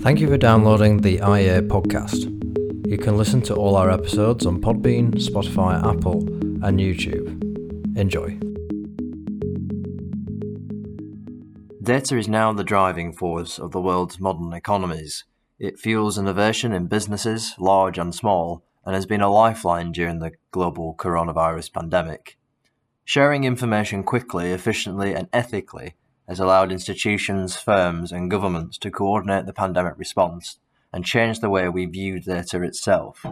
Thank you for downloading the IA podcast. You can listen to all our episodes on Podbean, Spotify, Apple, and YouTube. Enjoy. Data is now the driving force of the world's modern economies. It fuels innovation in businesses, large and small, and has been a lifeline during the global coronavirus pandemic. Sharing information quickly, efficiently, and ethically has allowed institutions, firms, and governments to coordinate the pandemic response and change the way we view data itself.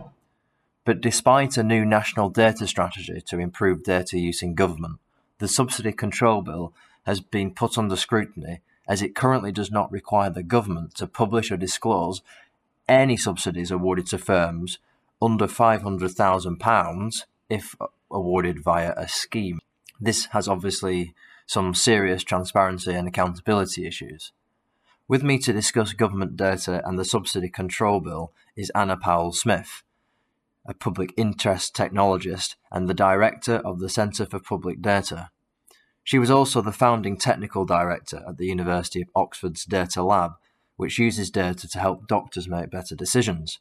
But despite a new national data strategy to improve data use in government, the Subsidy Control Bill has been put under scrutiny as it currently does not require the government to publish or disclose any subsidies awarded to firms under £500,000 if awarded via a scheme. This has obviously some serious transparency and accountability issues. With me to discuss government data and the Subsidy Control Bill is Anna Powell Smith, a public interest technologist and the director of the Centre for Public Data. She was also the founding technical director at the University of Oxford's Data Lab, which uses data to help doctors make better decisions.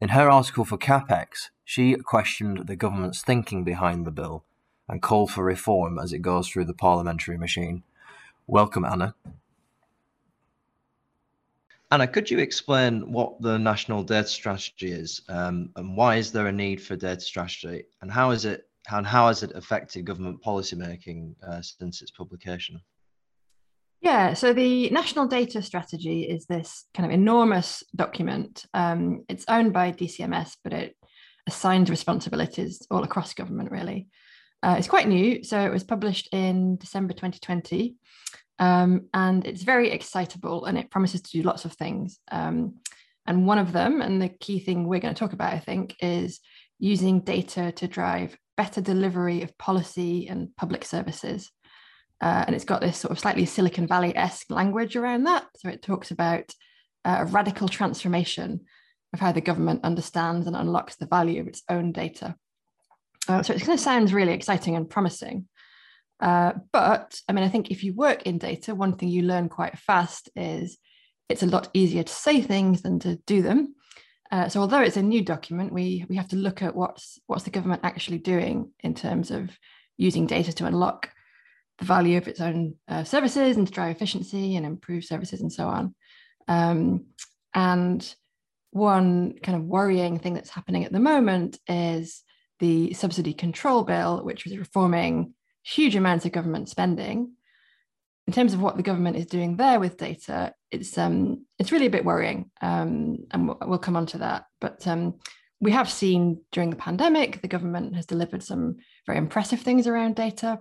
In her article for CapX, she questioned the government's thinking behind the bill and call for reform as it goes through the parliamentary machine. Welcome, Anna. Anna, could you explain what the national data strategy is, um, and why is there a need for data strategy, and how is it and how has it affected government policymaking uh, since its publication? Yeah, so the National Data Strategy is this kind of enormous document. Um, it's owned by DCMS, but it assigns responsibilities all across government, really. Uh, it's quite new, so it was published in December 2020, um, and it's very excitable and it promises to do lots of things. Um, and one of them, and the key thing we're going to talk about, I think, is using data to drive better delivery of policy and public services. Uh, and it's got this sort of slightly Silicon Valley esque language around that. So it talks about uh, a radical transformation of how the government understands and unlocks the value of its own data. Uh, so it kind of sounds really exciting and promising. Uh, but I mean, I think if you work in data, one thing you learn quite fast is it's a lot easier to say things than to do them. Uh, so although it's a new document, we we have to look at what's what's the government actually doing in terms of using data to unlock the value of its own uh, services and to drive efficiency and improve services and so on. Um, and one kind of worrying thing that's happening at the moment is the subsidy control bill, which was reforming huge amounts of government spending. In terms of what the government is doing there with data, it's um, it's really a bit worrying, um, and we'll, come on to that. But um, we have seen during the pandemic, the government has delivered some very impressive things around data.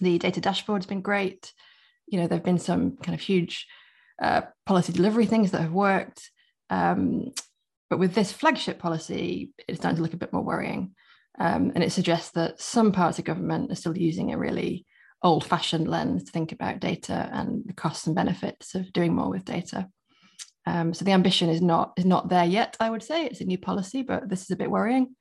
The data dashboard has been great. You know, there have been some kind of huge uh, policy delivery things that have worked. Um, but with this flagship policy, it's starting to look a bit more worrying. Um, and it suggests that some parts of government are still using a really old fashioned lens to think about data and the costs and benefits of doing more with data. Um, so the ambition is not is not there yet, I would say. It's a new policy, but this is a bit worrying.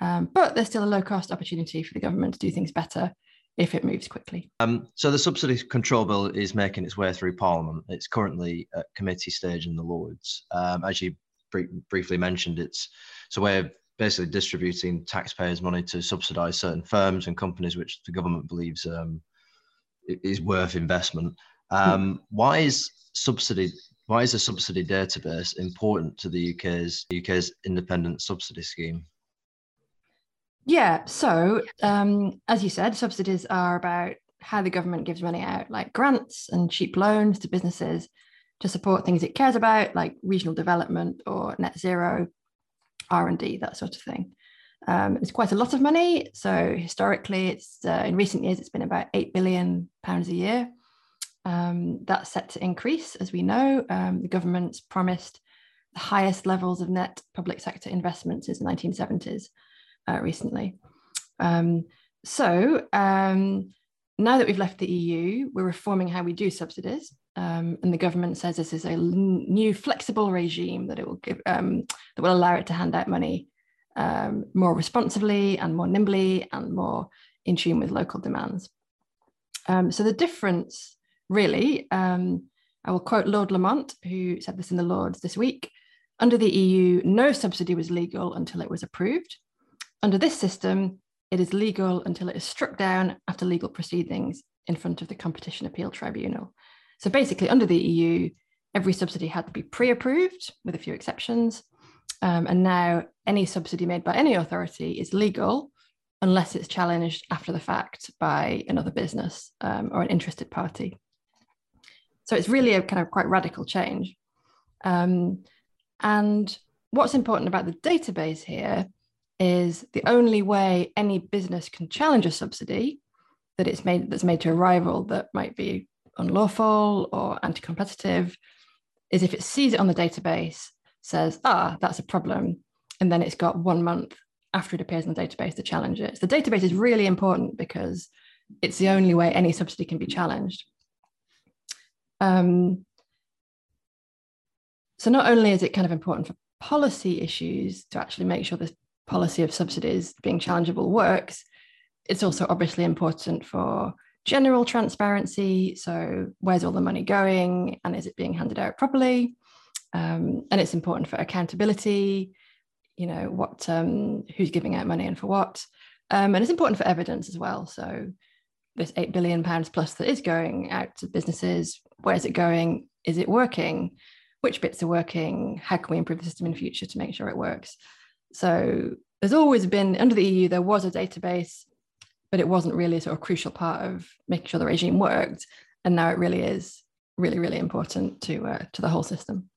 Um, but there's still a low cost opportunity for the government to do things better if it moves quickly. Um, so the subsidy control bill is making its way through Parliament. It's currently at committee stage in the Lords. Um, as you br- briefly mentioned, it's it's a way of basically distributing taxpayers' money to subsidise certain firms and companies which the government believes um, is worth investment. Um, why is subsidy? Why is a subsidy database important to the UK's UK's independent subsidy scheme? Yeah, so um, as you said, subsidies are about how the government gives money out, like grants and cheap loans to businesses to support things it cares about, like regional development or net zero R&D, that sort of thing. Um, it's quite a lot of money. So historically, it's uh, in recent years, it's been about eight billion pounds a year. Um, that's set to increase, as we know. Um, the government's promised the highest levels of net public sector investment since the 1970s uh, recently. Um, so um, now that we've left the EU, we're reforming how we do subsidies. Um, and the government says this is a new flexible regime that it will give um, that will allow it to hand out money um, more responsibly and more nimbly and more in tune with local demands. Um, so the difference really um, I will quote Lord Lamont, who said this in the Lords this week. Under the EU, no subsidy was legal until it was approved. Under this system, it is legal until it is struck down after legal proceedings in front of the Competition Appeal Tribunal. So basically, under the EU, every subsidy had to be pre approved, with a few exceptions. Um, and now any subsidy made by any authority is legal unless it's challenged after the fact by another business um, or an interested party. So it's really a kind of quite radical change. Um, and what's important about the database here is the only way any business can challenge a subsidy that it's made that's made to a rival that might be unlawful or anti-competitive is if it sees it on the database, says, ah, that's a problem, and then it's got one month after it appears in the database to challenge it. So the database is really important because it's the only way any subsidy can be challenged. Um, so not only is it kind of important for policy issues to actually make sure this policy of subsidies being challengeable works, it's also obviously important for general transparency. So where's all the money going and is it being handed out properly? Um, and it's important for accountability, you know, what um, who's giving out money and for what. Um, and it's important for evidence as well. So this eight billion pounds plus that is going out to businesses, where's it going? Is it working? Which bits are working? How can we improve the system in the future to make sure it works? So there's always been under the EU, there was a database, but it wasn't really a sort of crucial part of making sure the regime worked. And now it really is really, really important to uh, to the whole system.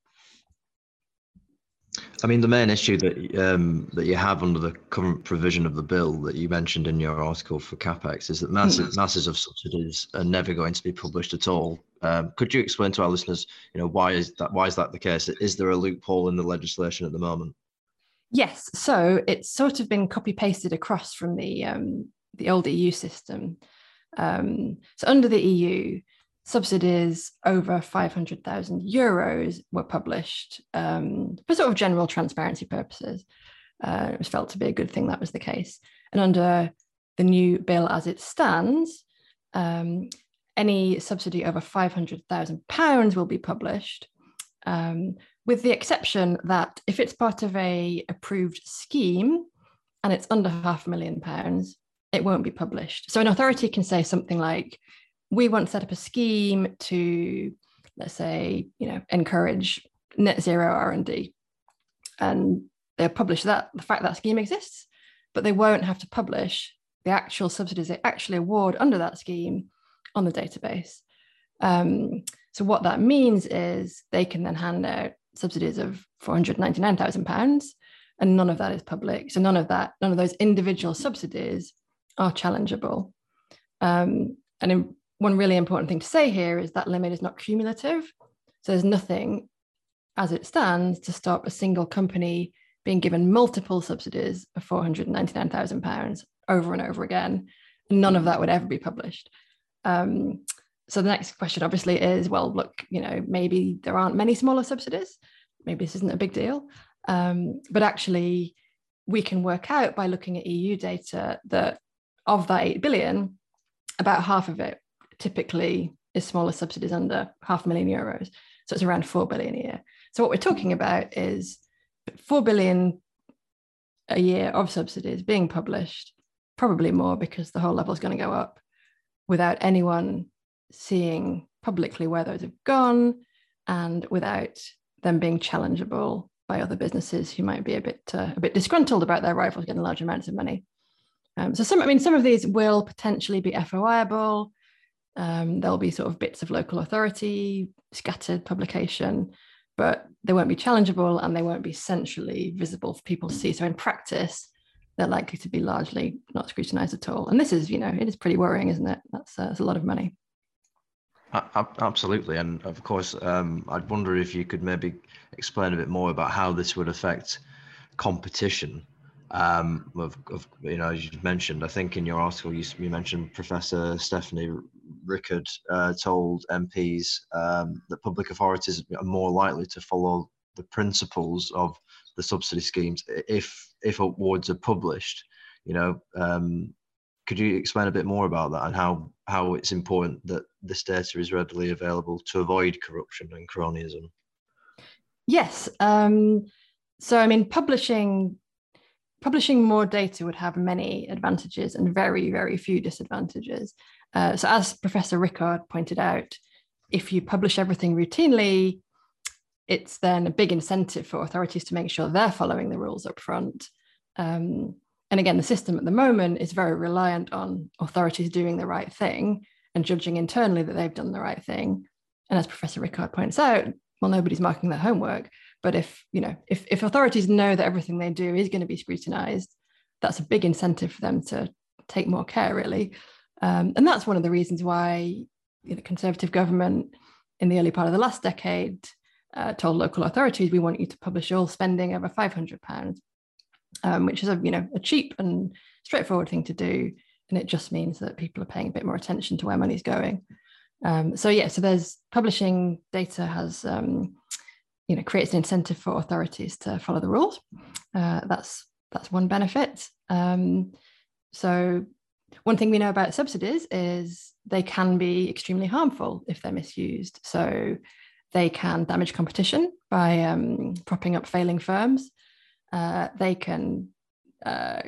I mean, the main issue that um, that you have under the current provision of the bill that you mentioned in your article for CapX is that masses, mm. masses of subsidies are never going to be published at all. Um, could you explain to our listeners, you know, why is that? Why is that the case? Is there a loophole in the legislation at the moment? Yes, so it's sort of been copy pasted across from the um, the old EU system. Um, so under the EU, subsidies over 500,000 euros were published um, for sort of general transparency purposes. Uh, it was felt to be a good thing that was the case. And under the new bill as it stands, um, any subsidy over £500,000 will be published, um, with the exception that if it's part of a approved scheme and it's under half a million pounds, it won't be published. So an authority can say something like, we want to set up a scheme to, let's say, you know, encourage net zero R&D. And they'll publish that, the fact that scheme exists, but they won't have to publish the actual subsidies they actually award under that scheme on the database. Um, so what that means is they can then hand out subsidies of £499,000 and none of that is public. So none of that, none of those individual subsidies are challengeable. Um, and in, one really important thing to say here is that limit is not cumulative. So there's nothing as it stands to stop a single company being given multiple subsidies of £499,000 over and over again. None of that would ever be published. Um, so the next question obviously is, well, look, you know, maybe there aren't many smaller subsidies. Maybe this isn't a big deal. Um, but actually, we can work out by looking at EU data that of that 8 billion, about half of it typically is smaller subsidies under half a million euros. So it's around 4 billion a year. So what we're talking about is 4 billion a year of subsidies being published, probably more because the whole level is going to go up without anyone seeing publicly where those have gone and without them being challengeable by other businesses who might be a bit uh, a bit disgruntled about their rivals getting large amounts of money. Um, so some, I mean, some of these will potentially be FOIable. Um, there'll be sort of bits of local authority, scattered publication, but they won't be challengeable and they won't be centrally visible for people to see. So in practice, they're likely to be largely not scrutinized at all. And this is, you know, it is pretty worrying, isn't it? That's, uh, that's a lot of money. Absolutely, and of course, um, I'd wonder if you could maybe explain a bit more about how this would affect competition um, of, of, you know, as you mentioned, I think in your article you, you mentioned Professor Stephanie Rickard uh, told MPs um, that public authorities are more likely to follow the principles of the subsidy schemes if if awards are published. You know, um, could you explain a bit more about that and how how it's important that this data is readily available to avoid corruption and cronyism? Yes. Um, so, I mean, publishing publishing more data would have many advantages and very, very few disadvantages. Uh, so, as Professor Rickard pointed out, if you publish everything routinely, it's then a big incentive for authorities to make sure they're following the rules up front. Um, and again, the system at the moment is very reliant on authorities doing the right thing and judging internally that they've done the right thing. And as Professor Rickard points out, well, nobody's marking their homework. But if you know, if, if authorities know that everything they do is going to be scrutinized, that's a big incentive for them to take more care, really. Um, and that's one of the reasons why the Conservative government in the early part of the last decade uh, told local authorities, we want you to publish all spending over £500 um, which is a you know a cheap and straightforward thing to do, and it just means that people are paying a bit more attention to where money's going. Um, so yeah, so there's publishing data has um, you know creates an incentive for authorities to follow the rules. Uh, that's that's one benefit. Um, so one thing we know about subsidies is they can be extremely harmful if they're misused. So they can damage competition by um, propping up failing firms. Uh, they can uh,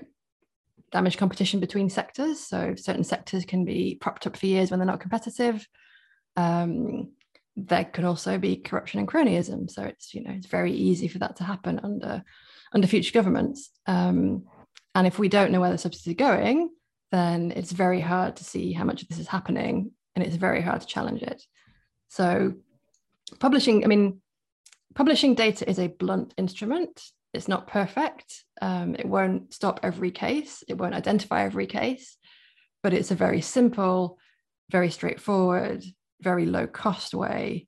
damage competition between sectors. So certain sectors can be propped up for years when they're not competitive. Um, there can also be corruption and cronyism. So it's you know it's very easy for that to happen under under future governments. Um, and if we don't know where the subsidies are going, then it's very hard to see how much of this is happening, and it's very hard to challenge it. So publishing, I mean, publishing data is a blunt instrument it's not perfect. Um, it won't stop every case. It won't identify every case, but it's a very simple, very straightforward, very low cost way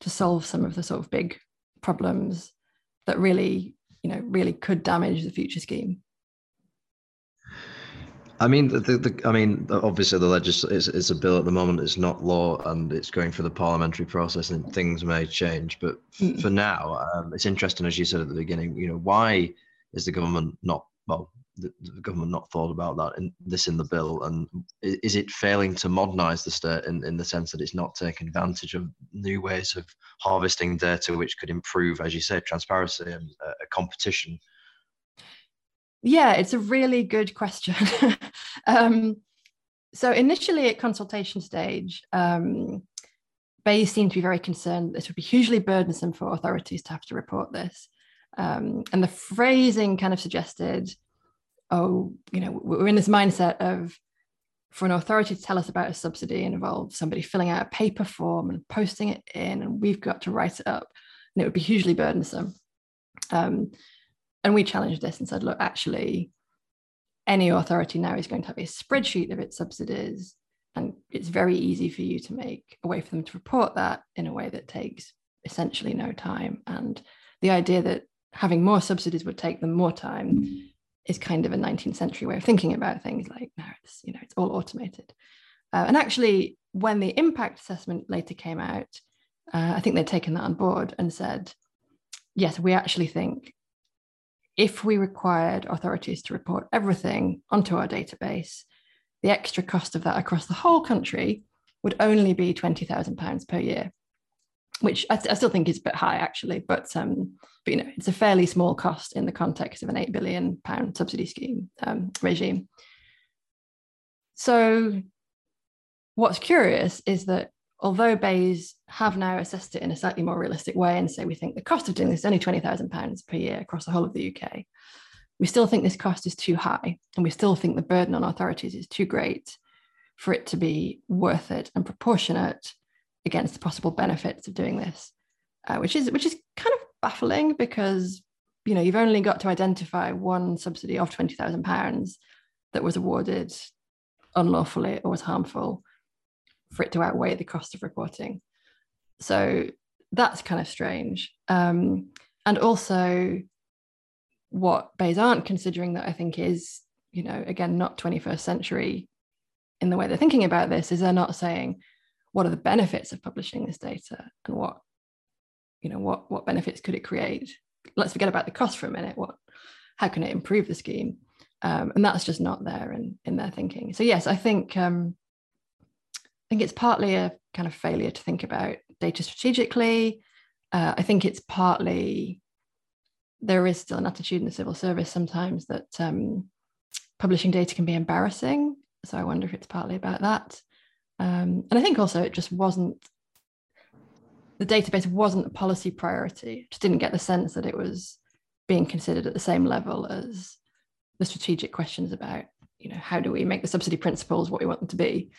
to solve some of the sort of big problems that really, you know, really could damage the future scheme. I mean, the, the, I mean, obviously the legislation is, is a bill at the moment. It's not law, and it's going through the parliamentary process, and things may change. But mm. for now, um, it's interesting, as you said at the beginning. You know, why is the government not well? The, the government not thought about that in this in the bill, and is it failing to modernise the state in, in the sense that it's not taking advantage of new ways of harvesting data, which could improve, as you say, transparency and uh, competition yeah, it's a really good question. um, so initially at consultation stage, um, BEIS seemed to be very concerned that this would be hugely burdensome for authorities to have to report this. Um, and the phrasing kind of suggested, oh, you know, we're in this mindset of for an authority to tell us about a subsidy and involve somebody filling out a paper form and posting it in, and we've got to write it up, and it would be hugely burdensome. Um, and we challenged this and said, look, actually, any authority now is going to have a spreadsheet of its subsidies. And it's very easy for you to make a way for them to report that in a way that takes essentially no time. And the idea that having more subsidies would take them more time is kind of a 19th century way of thinking about things like no it's you know it's all automated. Uh, and actually when the impact assessment later came out uh, i think they'd taken that on board and said yes we actually think if we required authorities to report everything onto our database, the extra cost of that across the whole country would only be £20,000 per year, which I, I, still think is a bit high actually, but, um, but you know, it's a fairly small cost in the context of an £8 billion subsidy scheme um, regime. So what's curious is that although BEIS have now assessed it in a slightly more realistic way and say we think the cost of doing this is only £20,000 per year across the whole of the UK, we still think this cost is too high and we still think the burden on authorities is too great for it to be worth it and proportionate against the possible benefits of doing this, uh, which is which is kind of baffling because you know you've only got to identify one subsidy of twenty thousand pounds that was awarded unlawfully or was harmful for it to outweigh the cost of reporting. So that's kind of strange. Um, and also, what BEIS aren't considering that I think is, you know, again, not 21st century in the way they're thinking about this, is they're not saying what are the benefits of publishing this data and what, you know, what what benefits could it create? Let's forget about the cost for a minute. What, how can it improve the scheme? Um, and that's just not there in, in their thinking. So yes, I think um, I think it's partly a kind of failure to think about data strategically. Uh, I think it's partly there is still an attitude in the civil service sometimes that um, publishing data can be embarrassing. So I wonder if it's partly about that. Um, and I think also it just wasn't the database wasn't a policy priority. Just didn't get the sense that it was being considered at the same level as the strategic questions about, you know, how do we make the subsidy principles what we want them to be,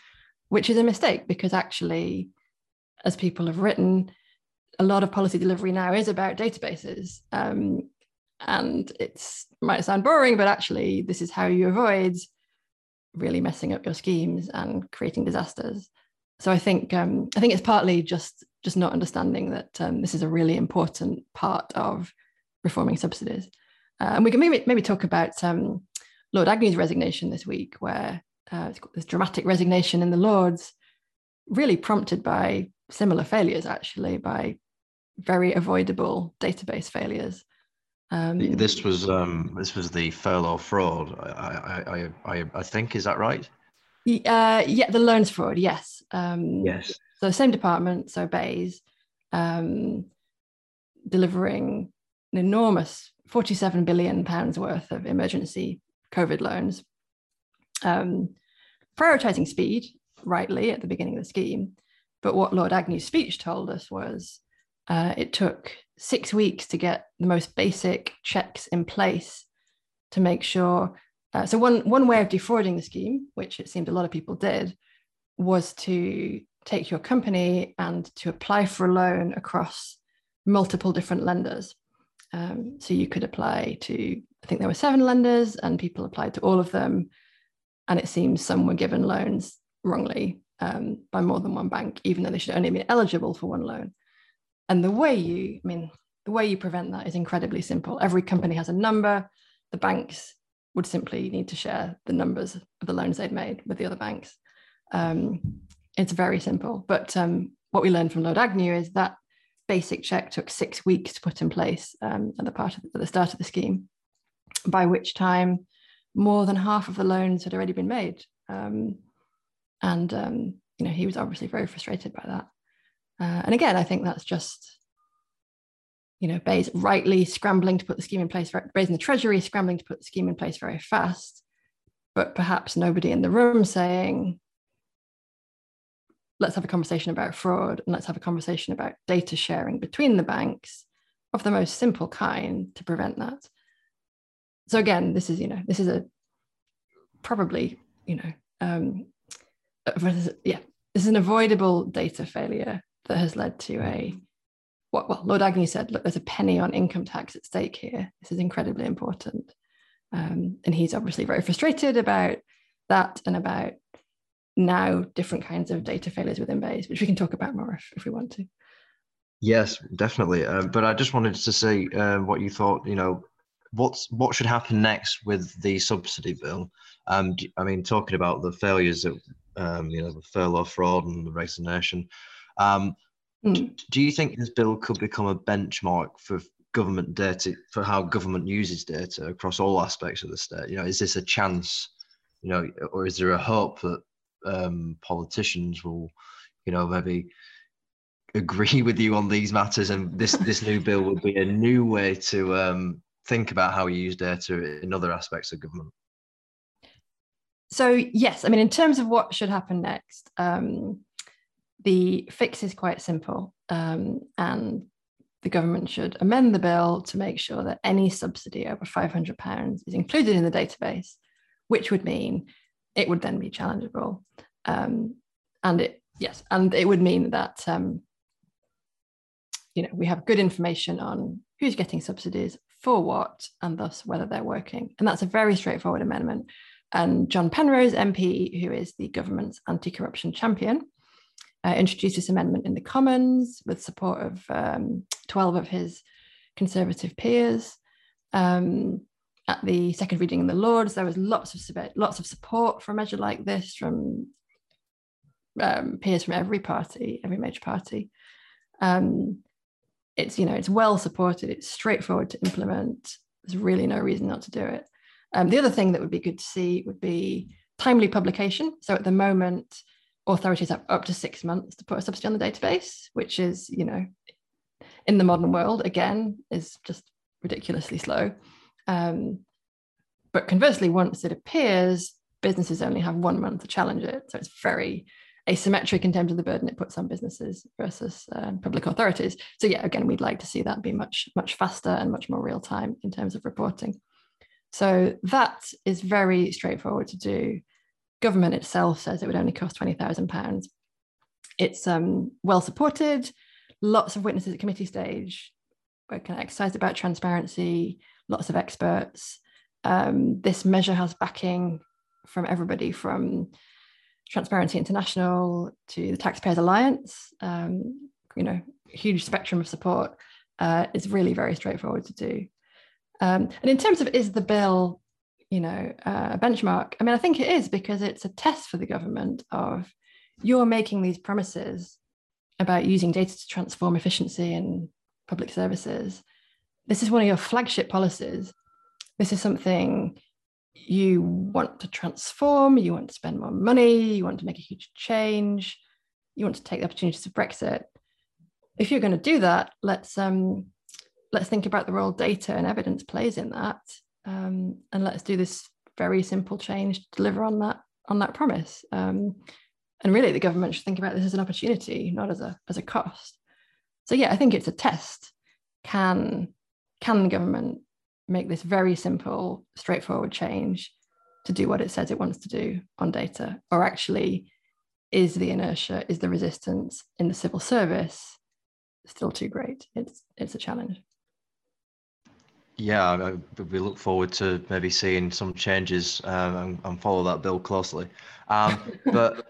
which is a mistake because actually, as people have written, a lot of policy delivery now is about databases. Um, and it's might sound boring, but actually, this is how you avoid really messing up your schemes and creating disasters. So I think um, I think it's partly just just not understanding that um, this is a really important part of reforming subsidies. Uh, and we can maybe maybe talk about um, Lord Agnew's resignation this week, where uh, this dramatic resignation in the Lords, really prompted by similar failures, actually, by very avoidable database failures. Um, this was um, this was the furlough fraud. I, I I I think is that right? Uh, yeah, the loans fraud. Yes. Um, yes. So same department, so BEIS, um, delivering an enormous 47 billion pounds worth of emergency COVID loans, um, prioritizing speed rightly at the beginning of the scheme. But what Lord Agnew's speech told us was uh, it took six weeks to get the most basic checks in place to make sure. Uh, so one one way of defrauding the scheme, which it seemed a lot of people did, was to take your company and to apply for a loan across multiple different lenders. Um, so you could apply to, I think there were seven lenders, and people applied to all of them. And it seems some were given loans wrongly um, by more than one bank, even though they should only be eligible for one loan. And the way you, I mean, the way you prevent that is incredibly simple. Every company has a number. The banks would simply need to share the numbers of the loans they'd made with the other banks. Um, it's very simple. But um, what we learned from Lord Agnew is that basic check took six weeks to put in place um, at the part of, at the start of the scheme, by which time more than half of the loans had already been made. Um, and um, you know he was obviously very frustrated by that. Uh, and again, I think that's just you know BEIS rightly scrambling to put the scheme in place, in the Treasury scrambling to put the scheme in place very fast, but perhaps nobody in the room saying let's have a conversation about fraud and let's have a conversation about data sharing between the banks of the most simple kind to prevent that. So again this is you know this is a probably you know um yeah this is an avoidable data failure that has led to a what well lord agnew said look there's a penny on income tax at stake here this is incredibly important um, and he's obviously very frustrated about that and about now different kinds of data failures within BEIS, which we can talk about more if, if we want to. Yes, definitely. Uh, but I just wanted to say uh, what you thought. You know, what's what should happen next with the subsidy bill? Um, I mean, talking about the failures that um, you know, the furlough fraud and the resignation. Um, mm. Do you think this bill could become a benchmark for government data for how government uses data across all aspects of the state? You know, is this a chance? You know, or is there a hope that um, politicians will, you know, maybe agree with you on these matters, and this this new bill will be a new way to um, think about how we use data in other aspects of government. So yes, I mean, in terms of what should happen next, um, the fix is quite simple, um, and the government should amend the bill to make sure that any subsidy over £500 is included in the database, which would mean it would then be challengeable. Um, and it, yes, and it would mean that, um, you know, we have good information on who's getting subsidies for what, and thus whether they're working. And that's a very straightforward amendment. And John Penrose, MP, who is the government's anti corruption champion, uh, introduced this amendment in the Commons with support of um, 12 of his Conservative peers. Um, at the second reading in the Lords, there was lots of lots of support for a measure like this from um, peers from every party, every major party. Um, it's you know it's well supported. It's straightforward to implement. There's really no reason not to do it. Um, the other thing that would be good to see would be timely publication. So at the moment, authorities have up to six months to put a subsidy on the database, which is, you know, in the modern world, again, is just ridiculously slow. Um, but conversely, once it appears, businesses only have one month to challenge it. So it's very asymmetric in terms of the burden it puts on businesses versus um, public authorities. So yeah, again, we'd like to see that be much, much faster and much more real time in terms of reporting. So that is very straightforward to do. Government itself says it would only cost £20,000. It's um, well supported, lots of witnesses at committee stage, we're kind of exercised about transparency, lots of experts. Um, this measure has backing from everybody from Transparency International to the Taxpayers Alliance. Um, you know, huge spectrum of support. Uh, it's really very straightforward to do. Um, and in terms of is the bill, you know, uh, a benchmark? I mean, I think it is because it's a test for the government of you're making these promises about using data to transform efficiency in public services. This is one of your flagship policies. This is something you want to transform, you want to spend more money, you want to make a huge change, you want to take the opportunities of Brexit. If you're going to do that, let's um, let's think about the role data and evidence plays in that, um, and let's do this very simple change to deliver on that on that promise. Um, and really, the government should think about this as an opportunity, not as a as a cost. So yeah, I think it's a test. Can can the government make this very simple, straightforward change to do what it says it wants to do on data? Or actually, is the inertia, is the resistance in the civil service still too great? It's it's a challenge. Yeah, we look forward to maybe seeing some changes um, and, and, follow that bill closely. Um, but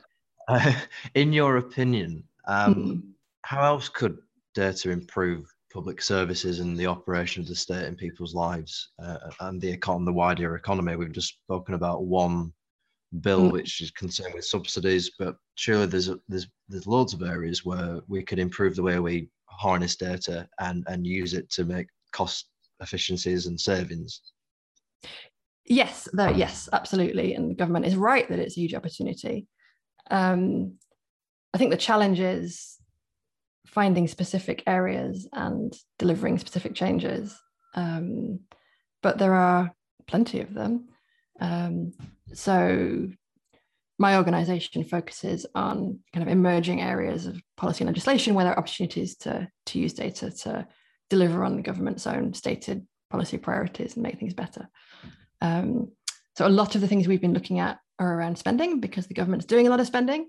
uh, in your opinion, um, mm. how else could data improve public services and the operation of the state in people's lives uh, and the econ the wider economy. We've just spoken about one bill mm. which is concerned with subsidies, but surely there's there's there's loads of areas where we could improve the way we harness data and and use it to make cost efficiencies and savings. Yes, though, yes, absolutely, and the government is right that it's a huge opportunity. Um, I think the challenge is finding specific areas and delivering specific changes. Um, but there are plenty of them. Um, so my organization focuses on kind of emerging areas of policy and legislation where there are opportunities to, to use data to deliver on the government's own stated policy priorities and make things better. Um, so a lot of the things we've been looking at are around spending because the government's doing a lot of spending.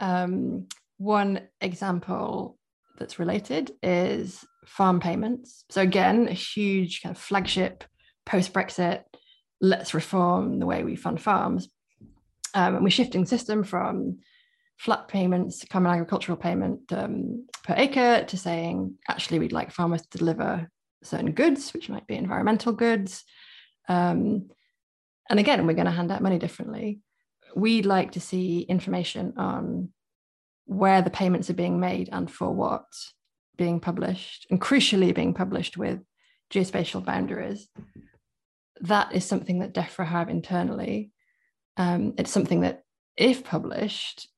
Um, one example that's related is farm payments. So again, a huge kind of flagship post Brexit. Let's reform the way we fund farms. Um, and we're shifting the system from flat payments, common agricultural payment um, per acre, to saying actually we'd like farmers to deliver certain goods, which might be environmental goods. Um, and again, we're going to hand out money differently. We'd like to see information on where the payments are being made and for what being published, and crucially being published with geospatial boundaries. That is something that DEFRA have internally. Um, it's something that, if published,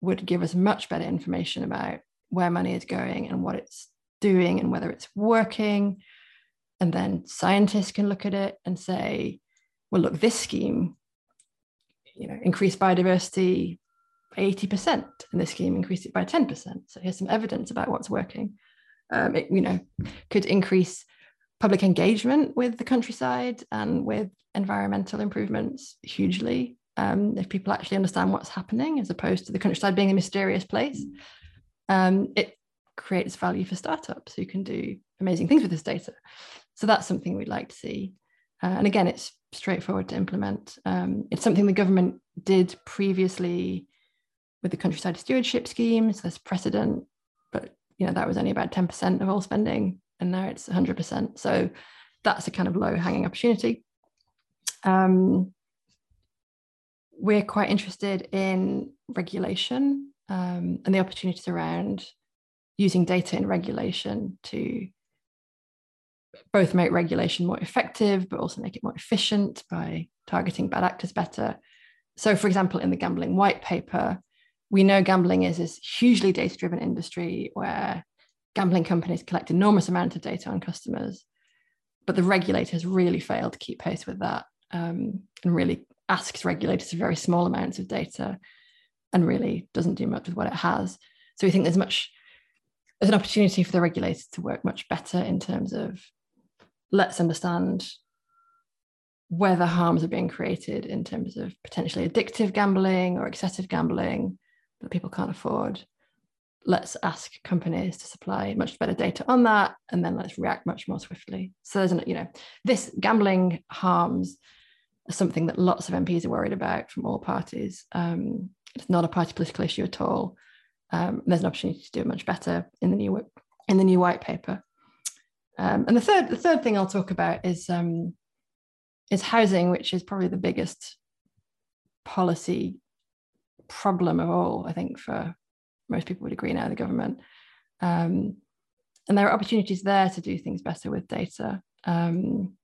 would give us much better information about where money is going and what it's doing and whether it's working. And then scientists can look at it and say, well, look, this scheme, you know, increased biodiversity, 80% and this scheme increased it by 10%. So here's some evidence about what's working. Um, it, you know, could increase public engagement with the countryside and with environmental improvements hugely. Um, if people actually understand what's happening, as opposed to the countryside being a mysterious place, um, it creates value for startups who can do amazing things with this data. So that's something we'd like to see. Uh, and again, it's straightforward to implement. Um, it's something the government did previously with the countryside stewardship schemes. There's precedent, but you know that was only about 10% of all spending, and now it's 100%. So that's a kind of low hanging opportunity. Um, we're quite interested in regulation um, and the opportunities around using data in regulation to both make regulation more effective, but also make it more efficient by targeting bad actors better. So, for example, in the gambling white paper, we know gambling is this hugely data driven industry where gambling companies collect enormous amounts of data on customers, but the regulator has really failed to keep pace with that um, and really asks regulators for very small amounts of data and really doesn't do much with what it has. So we think there's much there's an opportunity for the regulators to work much better in terms of let's understand where the harms are being created in terms of potentially addictive gambling or excessive gambling that people can't afford. Let's ask companies to supply much better data on that, and then let's react much more swiftly. So there's, an, you know, this gambling harms something that lots of MPs are worried about from all parties. Um, it's not a party political issue at all. Um, there's an opportunity to do it much better in the new in the new white paper. Um, and the third the third thing I'll talk about is um, is housing, which is probably the biggest policy problem of all. I think for most people would agree now the government. Um, and there are opportunities there to do things better with data. Um,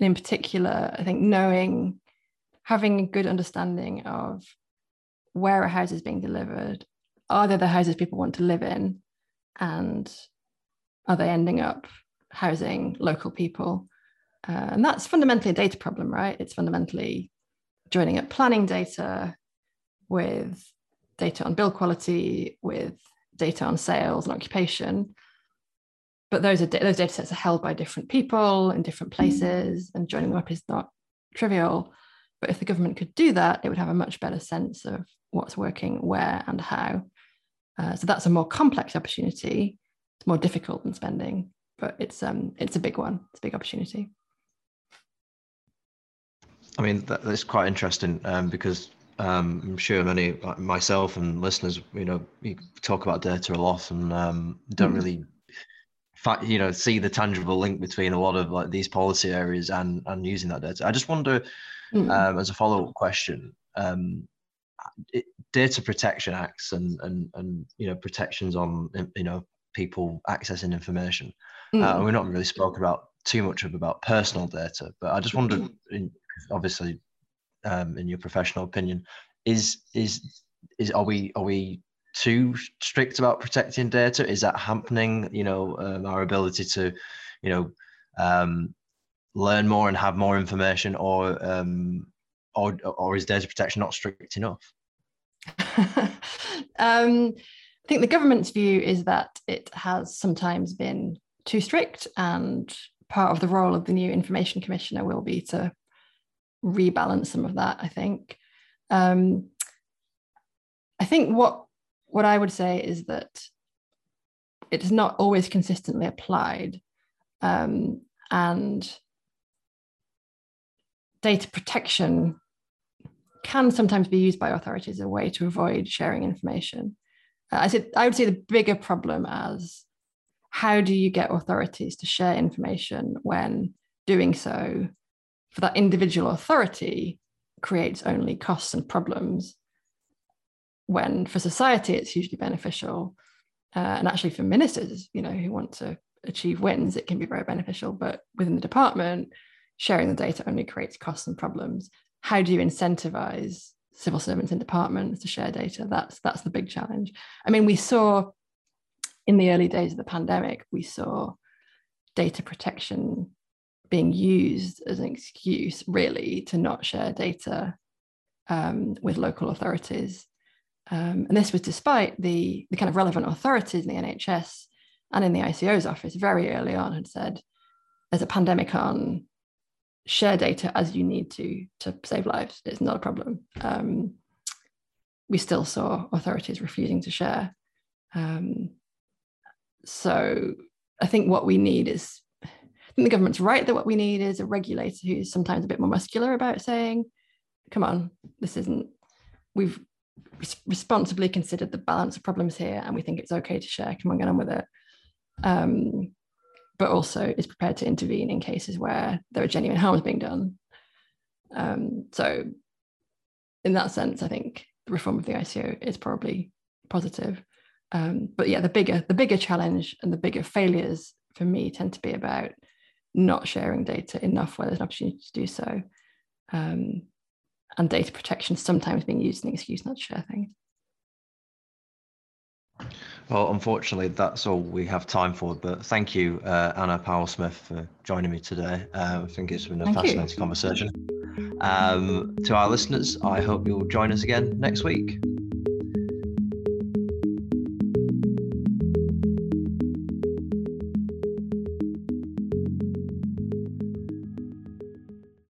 and in particular, I think knowing, having a good understanding of where a house is being delivered, are they the houses people want to live in, and are they ending up housing local people? Uh, and that's fundamentally a data problem, right? It's fundamentally joining up planning data with data on build quality, with data on sales and occupation. But those are those data sets are held by different people in different places, and joining them up is not trivial. But if the government could do that, it would have a much better sense of what's working, where, and how. Uh, so that's a more complex opportunity. It's more difficult than spending, but it's um it's a big one. It's a big opportunity. I mean, that, that's quite interesting um, because um, I'm sure many myself and listeners, you know, you talk about data a lot and um, don't mm. really, you know, see the tangible link between a lot of like these policy areas and and using that data. I just wonder, mm. um, as a follow up question, um, it, data protection acts and and and you know protections on you know people accessing information. Mm. Uh, we're not really spoke about too much of about personal data, but I just wondered, in, obviously, um, in your professional opinion, is is is are we are we too strict about protecting data? Is that hampering, you know, um, our ability to, you know, um, learn more and have more information, or um, or or is data protection not strict enough? um, I think the government's view is that it has sometimes been too strict, and part of the role of the new information commissioner will be to rebalance some of that. I think. Um, I think what what I would say is that it's not always consistently applied, um, and data protection can sometimes be used by authorities as a way to avoid sharing information. Uh, I, said, I would say the bigger problem as how do you get authorities to share information when doing so for that individual authority creates only costs and problems when for society it's hugely beneficial. Uh, and actually for ministers you know who want to achieve wins it can be very beneficial. But within the department sharing the data only creates costs and problems. How do you incentivize civil servants in departments to share data? That's that's the big challenge. I mean we saw in the early days of the pandemic we saw data protection being used as an excuse really to not share data um, with local authorities um, and this was despite the, the kind of relevant authorities in the nhs and in the ico's office very early on had said there's a pandemic on share data as you need to to save lives. It's not a problem. Um, we still saw authorities refusing to share. Um, so I think what we need is, I think the government's right that what we need is a regulator who's sometimes a bit more muscular about saying, come on, this isn't, we've responsibly considered the balance of problems here and we think it's okay to share, come on, get on with it. Um, but also is prepared to intervene in cases where there are genuine harms being done. Um, so, in that sense, I think the reform of the ICO is probably positive. Um, but yeah, the bigger the bigger challenge and the bigger failures for me tend to be about not sharing data enough where there's an opportunity to do so. And data protection sometimes being used as an excuse not to share things. Well, unfortunately, that's all we have time for. But thank you, uh, Anna Powell Smith, for joining me today. Uh, I think it's been a thank fascinating you. conversation. Um, to our listeners, I hope you'll join us again next week.